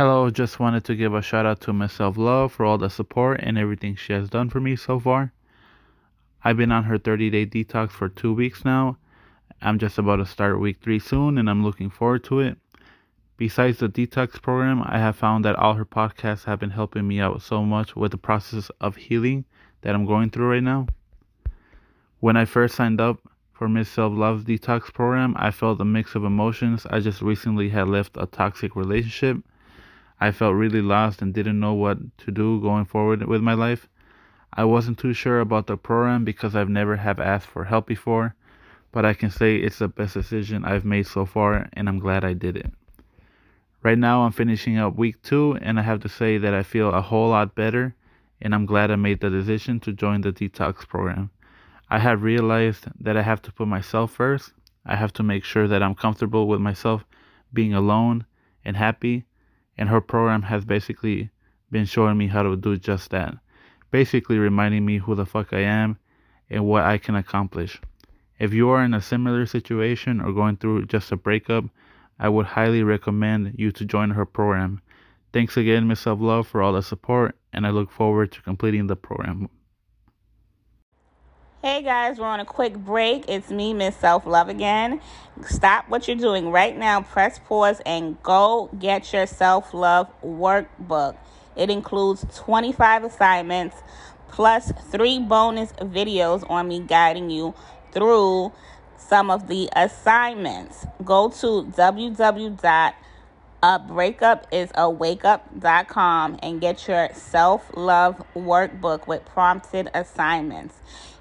Hello, just wanted to give a shout out to Miss Self Love for all the support and everything she has done for me so far. I've been on her 30 day detox for two weeks now. I'm just about to start week three soon and I'm looking forward to it. Besides the detox program, I have found that all her podcasts have been helping me out so much with the process of healing that I'm going through right now. When I first signed up for Miss Self Love's detox program, I felt a mix of emotions. I just recently had left a toxic relationship. I felt really lost and didn't know what to do going forward with my life. I wasn't too sure about the program because I've never have asked for help before, but I can say it's the best decision I've made so far and I'm glad I did it. Right now I'm finishing up week 2 and I have to say that I feel a whole lot better and I'm glad I made the decision to join the detox program. I have realized that I have to put myself first. I have to make sure that I'm comfortable with myself being alone and happy. And her program has basically been showing me how to do just that. Basically, reminding me who the fuck I am and what I can accomplish. If you are in a similar situation or going through just a breakup, I would highly recommend you to join her program. Thanks again, Miss Self Love, for all the support, and I look forward to completing the program. Hey guys, we're on a quick break. It's me, Miss Self Love again. Stop what you're doing right now, press pause, and go get your self love workbook. It includes 25 assignments plus three bonus videos on me guiding you through some of the assignments. Go to www.abreakupIsawakeup.com and get your self love workbook with prompted assignments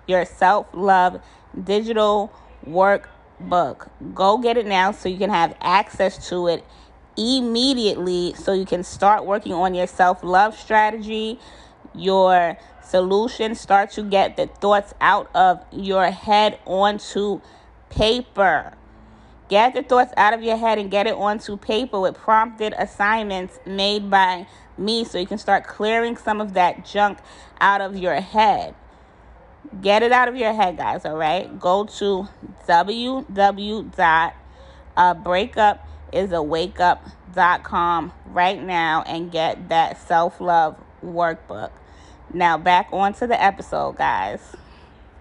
your self love digital workbook. Go get it now so you can have access to it immediately so you can start working on your self love strategy, your solution. Start to get the thoughts out of your head onto paper. Get the thoughts out of your head and get it onto paper with prompted assignments made by me so you can start clearing some of that junk out of your head. Get it out of your head, guys, all right? Go to www.breakupIsawakeup.com right now and get that self love workbook. Now, back onto the episode, guys.